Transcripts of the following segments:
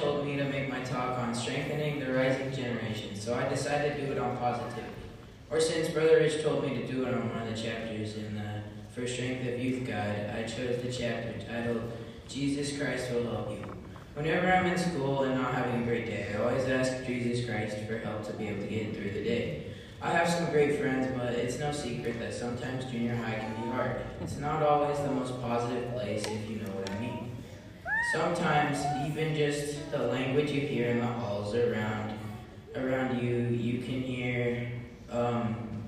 told me to make my talk on strengthening the rising generation, so I decided to do it on positivity. Or since Brother Rich told me to do it on one of the chapters in the For Strength of Youth Guide, I chose the chapter titled Jesus Christ Will Help You. Whenever I'm in school and not having a great day, I always ask Jesus Christ for help to be able to get through the day. I have some great friends, but it's no secret that sometimes junior high can be hard. It's not always the most positive place, if you know what I mean. Sometimes, even just the language you hear in the halls around around you, you can hear um,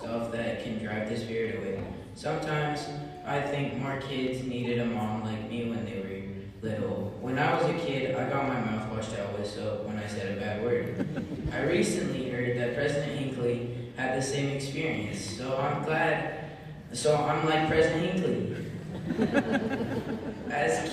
stuff that can drive the spirit away. Sometimes, I think more kids needed a mom like me when they were little. When I was a kid, I got my mouth washed out with soap when I said a bad word. I recently heard that President Hinckley had the same experience, so I'm glad. So I'm like President Hinckley.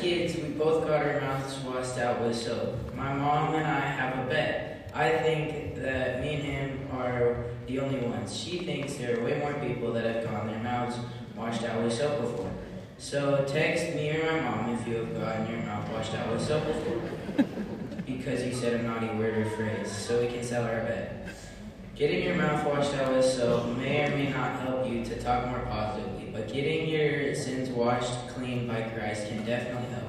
Kids, we both got our mouths washed out with soap. My mom and I have a bet. I think that me and him are the only ones. She thinks there are way more people that have gotten their mouths washed out with soap before. So text me or my mom if you have gotten your mouth washed out with soap before. because you said a naughty word or phrase, so we can sell our bet. Getting your mouth washed out with soap may or may not help you to talk more positively, but getting your sins washed clean by Christ can definitely help.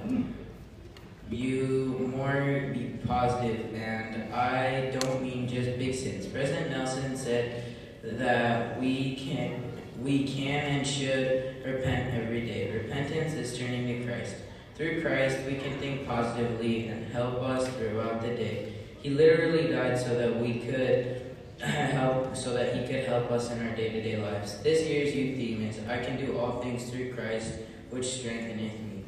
You more be positive, and I don't mean just big sins. President Nelson said that we can we can and should repent every day. Repentance is turning to Christ. Through Christ, we can think positively and help us throughout the day. He literally died so that we could help, so that He could help us in our day-to-day lives. This year's youth theme "I can do all things through Christ, which strengtheneth me."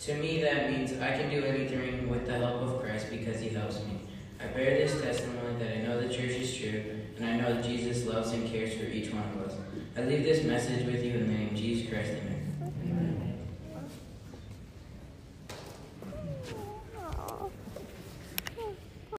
To me, that means I can do anything with the help of Christ because He helps me. I bear this testimony that I know the church is true, and I know that Jesus loves and cares for each one of us. I leave this message with you in the name of Jesus Christ. Amen.